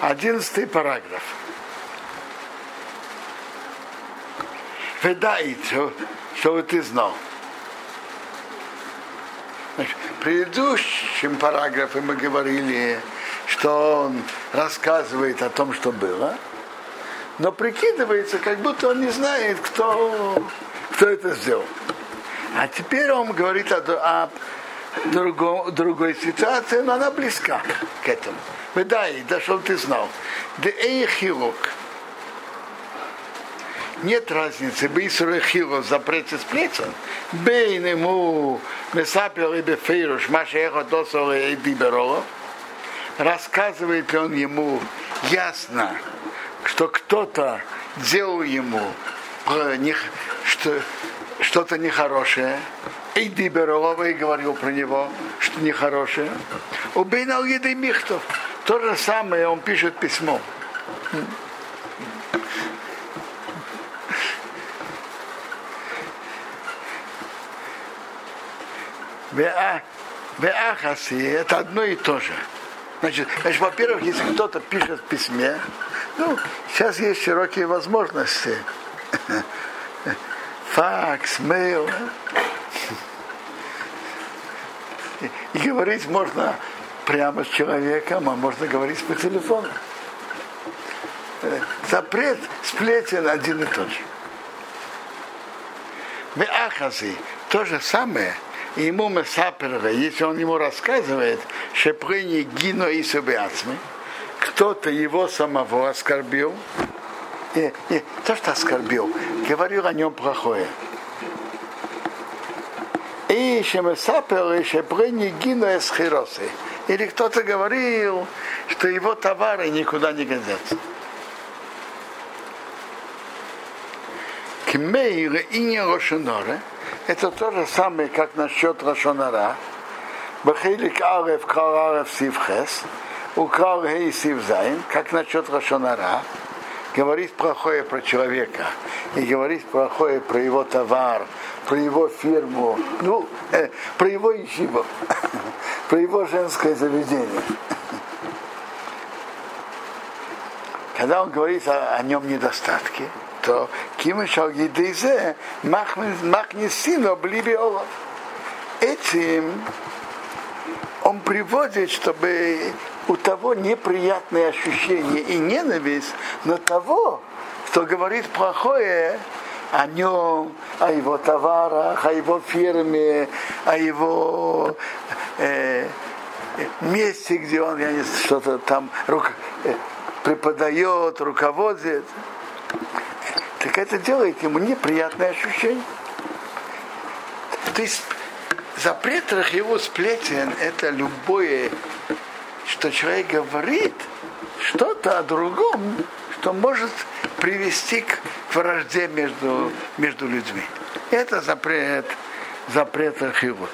Одиннадцатый параграф. Ведает, чтобы ты знал. Значит, в предыдущем параграфе мы говорили, что он рассказывает о том, что было, но прикидывается, как будто он не знает, кто, кто это сделал. А теперь он говорит о, о другом, другой ситуации, но она близка к этому. Выдай, да что ты знал. Да эй хилок. Нет разницы, бейсур и хилок запрете сплетен. Бейн ему месапел и бефейруш, маша эхо досол и диберолов. Рассказывает ли он ему ясно, что кто-то делал ему что, что-то нехорошее, и Диберолова и говорил про него, что нехорошее. Убейнал еды Михтов. То же самое он пишет письмо. Беахаси это одно и то же. Значит, значит во-первых, если кто-то пишет в письме, ну, сейчас есть широкие возможности. Факс, мейл. И говорить можно прямо с человеком, а можно говорить по телефону. Запрет сплетен один и тот же. Ахази то же самое, и ему Месаперга, если он ему рассказывает, шепрыни гино и собиацмы, кто-то его самого оскорбил, и, и то, что оскорбил, говорил о нем плохое. И Шемесапер, и Шепрыни гино эсхиросы. Или кто-то говорил, что его товары никуда не годятся. Кмейр и не Рошонора, это то же самое, как насчет Рошонара. Бахилик Арев Карарев Сивхес, украл Гей Сивзайн, как насчет Рошонара, говорить плохое про человека и говорить плохое про его товар, про его фирму, ну, э, про его ищибов, про его женское заведение. Когда он говорит о, о нем недостатке, то Кимышал Гидейзе Махнисино Блиби Олов. Этим он приводит, чтобы у того неприятные ощущения и ненависть, но того, кто говорит плохое, о нем, о его товарах, о его фирме, о его э, месте, где он, я не знаю, что-то там рук, э, преподает, руководит. Так это делает ему неприятное ощущение. То есть запрет его сплетен это любое, что человек говорит что-то о другом, что может привести к вражде между, между людьми. Это запрет, запрет архивот.